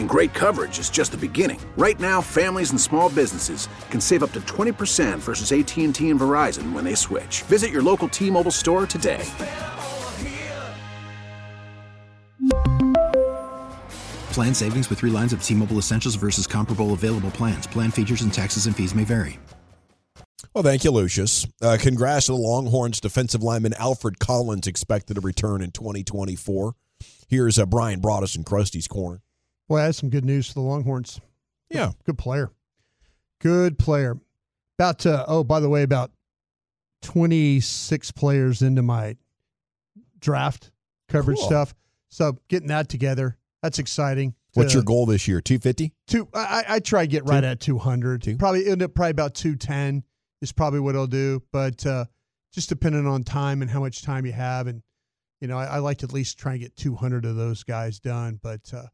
And great coverage is just the beginning. Right now, families and small businesses can save up to 20% versus AT&T and Verizon when they switch. Visit your local T-Mobile store today. Plan savings with 3 lines of T-Mobile Essentials versus comparable available plans. Plan features and taxes and fees may vary. Well, thank you, Lucius. Uh, congrats to the Longhorns defensive lineman Alfred Collins expected to return in 2024. Here's uh, Brian Broaddus in Crusty's Corner. Well, that's some good news for the Longhorns. Yeah. Good player. Good player. About to, oh, by the way, about 26 players into my draft coverage Cool. stuff. So getting that together, that's exciting. What's To- your goal this year? 250? Two, I, I I try to get right Two? at 200. Two? Probably end up probably about 210 is probably what I'll do. But uh, just depending on time and how much time you have. And, you know, I, I like to at least try and get 200 of those guys done. But, uh,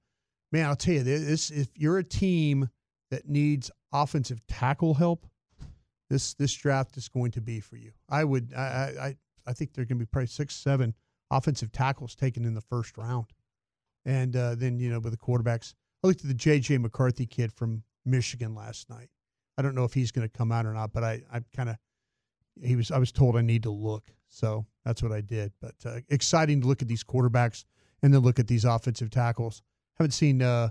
man, I'll tell you, this if you're a team that needs offensive tackle help, this this draft is going to be for you. I would, I, I, I- think there are going to be probably six, seven offensive tackles taken in the first round. And uh, then, you know, with the quarterbacks, I looked at the J.J. McCarthy kid from Michigan last night. I don't know if he's going to come out or not, but I, I kind of, he was, I was told I need to look. So that's what I did. But uh, exciting to look at these quarterbacks and then look at these offensive tackles. Haven't seen, uh,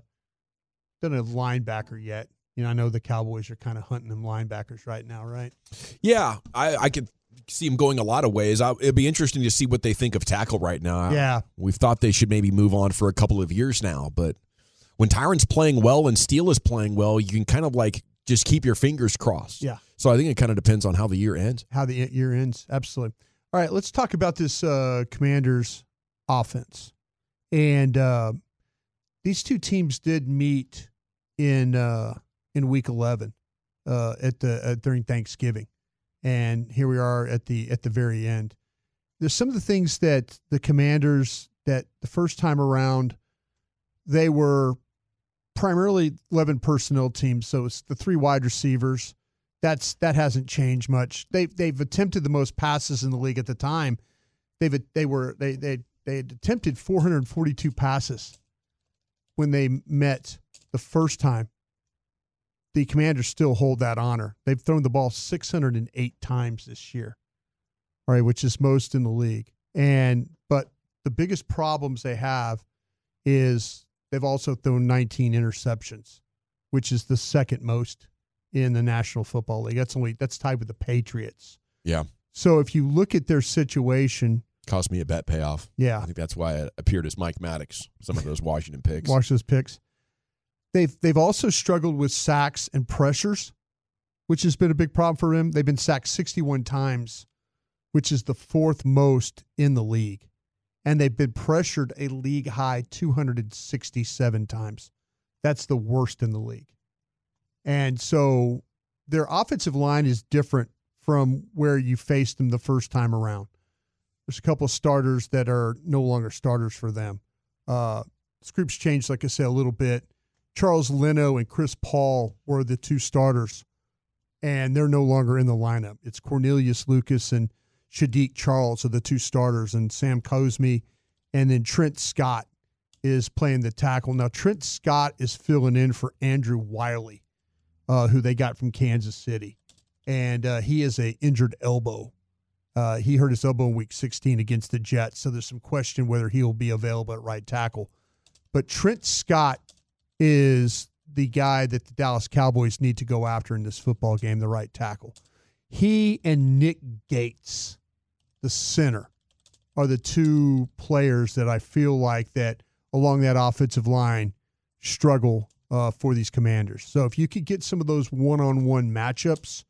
done a linebacker yet. You know, I know the Cowboys are kind of hunting them linebackers right now, right? Yeah, I, I could see them going a lot of ways. I, it'd be interesting to see what they think of tackle right now. Yeah. We've thought they should maybe move on for a couple of years now, but when Tyron's playing well and Steele is playing well, you can kind of like just keep your fingers crossed. Yeah. So I think it kind of depends on how the year ends. how the year ends. Absolutely. All right, let's talk about this uh, Commanders offense. And uh, these two teams did meet in uh, in Week 11 uh, at the uh, during Thanksgiving, and here we are at the at the very end. There's some of the things that the Commanders that the first time around they were primarily 11 personnel teams, so it's the three wide receivers that's that hasn't changed much. They they've attempted the most passes in the league at the time. They've they were they they they had attempted 442 passes when they met the first time. The Commanders still hold that honor. They've thrown the ball 608 times this year. All right, which is most in the league. And but the biggest problems they have is they've also thrown 19 interceptions, which is the second most in the National Football League. That's only that's tied with the Patriots. Yeah. So if you look at their situation, Cost me a bet payoff. yeah, I think that's why it appeared as Mike Maddox, some of those Washington picks. watch those picks. They've they've also struggled with sacks and pressures, which has been a big problem for them. They've been sacked 61 times, which is the fourth most in the league. And they've been pressured a league high 267 times. That's the worst in the league. And so their offensive line is different from where you faced them the first time around. There's a couple of starters that are no longer starters for them. Uh, this group's changed, like I said, a little bit. Charles Leno and Chris Paul were the two starters, and they're no longer in the lineup. It's Cornelius Lucas and Saahdiq Charles are the two starters, and Sam Cosmi, and then Trent Scott is playing the tackle. Now, Trent Scott is filling in for Andrew Wylie, uh, who they got from Kansas City, and uh, he is a injured elbow. Uh, he hurt his elbow in Week 16 against the Jets, so there's some question whether he will be available at right tackle. But Trent Scott is the guy that the Dallas Cowboys need to go after in this football game, the right tackle. He and Nick Gates, the center, are the two players that I feel like that along that offensive line struggle uh, for these commanders. So if you could get some of those one-on-one matchups,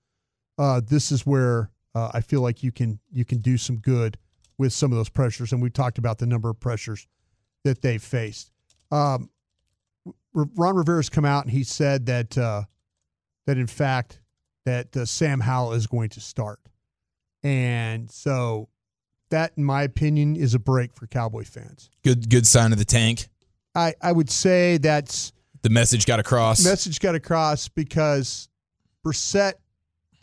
uh, this is where uh, I feel like you can you can do some good with some of those pressures. And we talked about the number of pressures that they've faced. Um, Ron Rivera's come out and he said that uh, that in fact that uh, Sam Howell is going to start. And so that, in my opinion, is a break for Cowboy fans. Good good sign of the tank. I, I would say that's The message got across. message got across because Brissett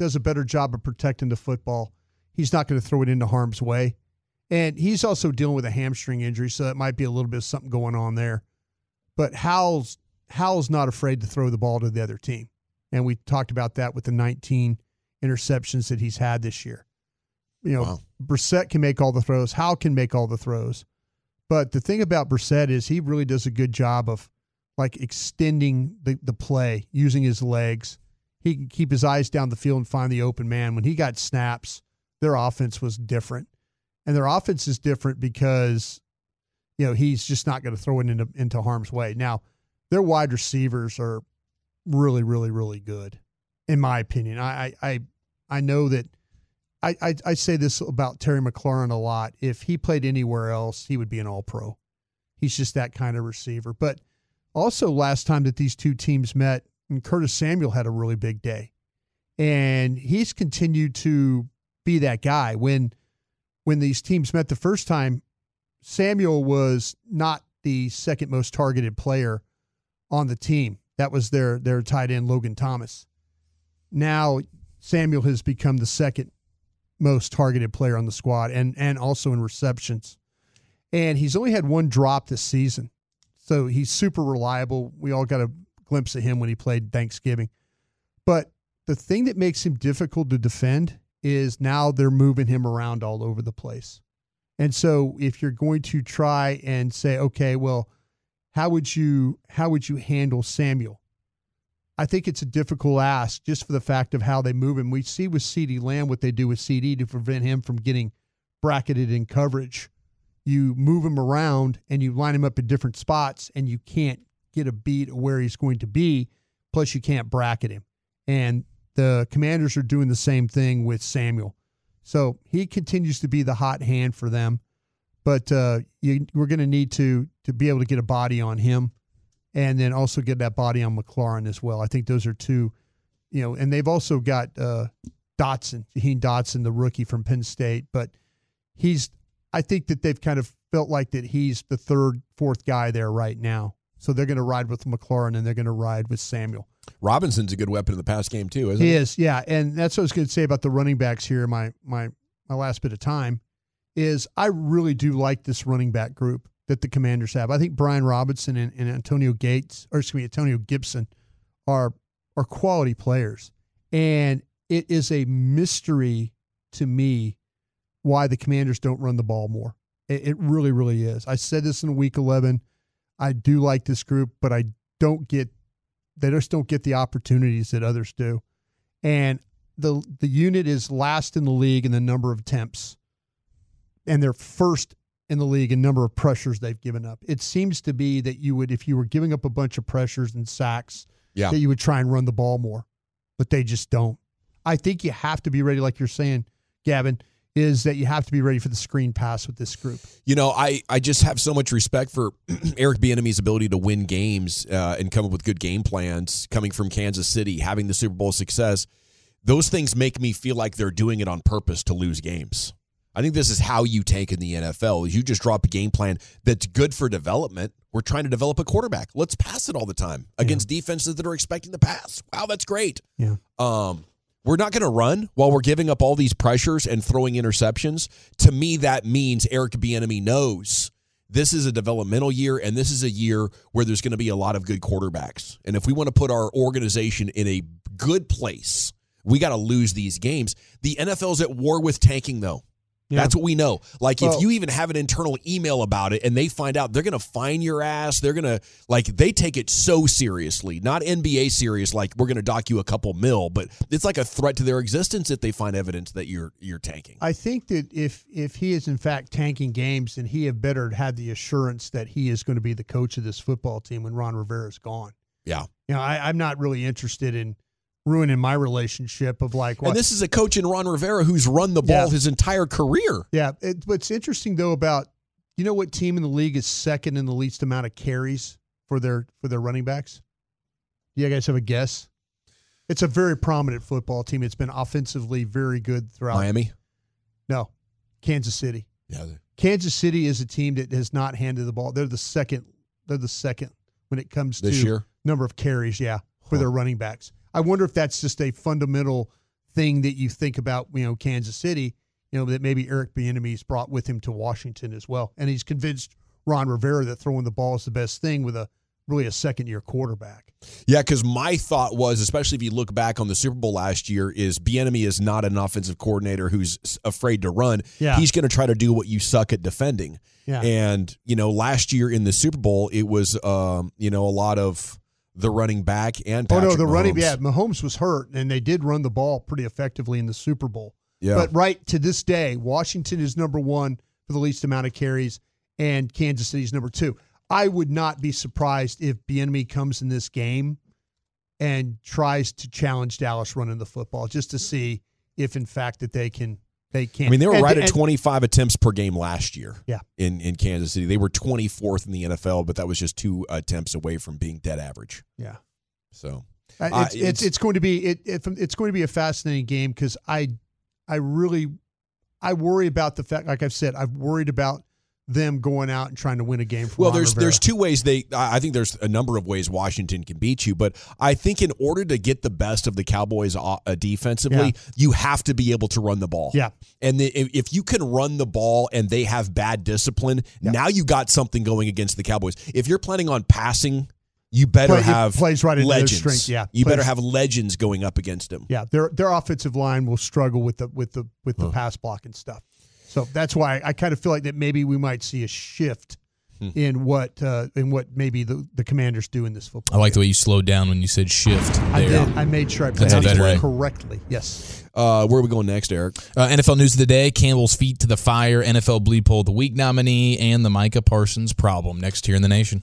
does a better job of protecting the football. He's not going to throw it into harm's way. And he's also dealing with a hamstring injury, so that might be a little bit of something going on there. But Howell's Howell's not afraid to throw the ball to the other team. And we talked about that with the 19 interceptions that he's had this year. You know, Wow. Brissett can make all the throws. Howell can make all the throws. But the thing about Brissett is he really does a good job of like extending the, the play, using his legs. He can keep his eyes down the field and find the open man. When he got snaps, their offense was different. And their offense is different because, you know, he's just not going to throw it into, into harm's way. Now, their wide receivers are really, really, really good, in my opinion. I I I, know that I, I I say this about Terry McLaurin a lot. If he played anywhere else, he would be an all pro. He's just that kind of receiver. But also last time that these two teams met, and Curtis Samuel had a really big day. And he's continued to be that guy. When when these teams met the first time, Samuel was not the second most targeted player on the team. That was their their tight end Logan Thomas. Now Samuel has become the second most targeted player on the squad and and also in receptions. And he's only had one drop this season. So he's super reliable. We all got a glimpse of him when he played Thanksgiving. But the thing that makes him difficult to defend is now they're moving him around all over the place. And so if you're going to try and say, okay, well, how would you how would you handle Samuel? I think it's a difficult ask just for the fact of how they move him. We see with CD Lamb what they do with CD to prevent him from getting bracketed in coverage. You move him around and you line him up in different spots, and you can't get a beat of where he's going to be. Plus, you can't bracket him. And the commanders are doing the same thing with Samuel. So he continues to be the hot hand for them. But uh, you, we're going to need to to be able to get a body on him, and then also get that body on McLaurin as well. I think those are two, you know, and they've also got uh, Dotson, Jahan Dotson, the rookie from Penn State. But he's, I think that they've kind of felt like that he's the third, fourth guy there right now. So they're going to ride with McLaurin and they're going to ride with Samuel. Robinson's a good weapon in the pass game too, isn't He he? is, yeah, and that's what I was going to say about the running backs here. My my my last bit of time is I really do like this running back group that the Commanders have. I think Brian Robinson and, and Antonio Gates, or excuse me, Antonio Gibson, are are quality players, and it is a mystery to me why the Commanders don't run the ball more. It, it really, really is. I said this in Week 11. I do like this group, but I don't get they just don't get the opportunities that others do. And the the unit is last in the league in the number of attempts, and they're first in the league in number of pressures they've given up. It seems to be that you would, if you were giving up a bunch of pressures and sacks, Yeah. that you would try and run the ball more, but they just don't. I think you have to be ready, like you're saying, Gavin, is that you have to be ready for the screen pass with this group. You know, I, I just have so much respect for Eric Bieniemy's ability to win games uh, and come up with good game plans. Coming from Kansas City, having the Super Bowl success, those things make me feel like they're doing it on purpose to lose games. I think this is how you tank in the NFL. You just drop a game plan that's good for development. We're trying to develop a quarterback. Let's pass it all the time against defenses that are expecting the pass. Wow, that's great. Yeah. Um, we're not going to run while we're giving up all these pressures and throwing interceptions. To me, that means Eric Bieniemy knows this is a developmental year, and this is a year where there's going to be a lot of good quarterbacks. And if we want to put our organization in a good place, we got to lose these games. The NFL's at war with tanking, though. That's what we know. Like Well- if you even have an internal email about it and they find out, they're going to fine your ass. They're going to like they take it so seriously, not NBA serious. Like we're going to dock you a couple mil, but it's like a threat to their existence if they find evidence that you're you're tanking. I think that if if he is in fact tanking games, then he had better had the assurance that he is going to be the coach of this football team when Ron Rivera is gone. Yeah, You know, I, I'm not really interested in ruining my relationship of like. and this is a coach in Ron Rivera who's run the ball Yeah. his entire career. yeah. It, what's interesting though about you know what team in the league is second in the least amount of carries for their for their running backs? Do you guys have a guess? It's a very prominent football team. It's been offensively very good throughout. Miami. No, Kansas City. Yeah. Kansas City is a team that has not handed the ball. They're the second. They're the second when it comes This to year? number of carries. Yeah, for their running backs. I wonder if that's just a fundamental thing that you think about. You know, Kansas City. You know that maybe Eric Bieniemy's brought with him to Washington as well, and he's convinced Ron Rivera that throwing the ball is the best thing with a really a second year quarterback. Yeah, because my thought was, especially if you look back on the Super Bowl last year, is Bieniemy is not an offensive coordinator who's afraid to run. Yeah. He's going to try to do what you suck at defending. Yeah. And you know, last year in the Super Bowl, it was um, you know a lot of the running back and oh no, Patrick the running Mahomes. yeah, Mahomes was hurt, and they did run the ball pretty effectively in the Super Bowl. Yeah. But right to this day, Washington is number one for the least amount of carries, and Kansas City is number two. I would not be surprised if Bieniemy comes in this game and tries to challenge Dallas running the football just to see if, in fact, that they can they can't. I mean, they were And- right at 25 attempts per game last year. Yeah. In in Kansas City, they were 24th in the NFL, but that was just two attempts away from being dead average. Yeah. So Uh, Uh, it's, it's it's- it's going to be it, it it's going to be a fascinating game because I I really I worry about the fact like I've said I've worried about them going out and trying to win a game. For Well, Ron there's Rivera. there's two ways they. I think there's a number of ways Washington can beat you, but I think in order to get the best of the Cowboys uh, defensively, Yeah. you have to be able to run the ball. Yeah. and the, if, you can run the ball and they have bad discipline, now you got something going against the Cowboys. If you're planning on passing, you better Play- have plays right into their legends. strength, yeah. you better have legends going up against them. Yeah, their their offensive line will struggle with the with the with the pass block and stuff. So that's why I kind of feel like that maybe we might see a shift Hmm. in what uh, in what maybe the, the Commanders do in this football. I like the way you slowed down when you said shift. I did. I made sure I That's a pronounced veteran. it correctly. Yes. Uh, where are we going next, Eric? Uh, NFL news of the day: Campbell's feet to the fire, NFL Bleed Poll of the Week nominee, and the Micah Parsons problem. Next here in the nation.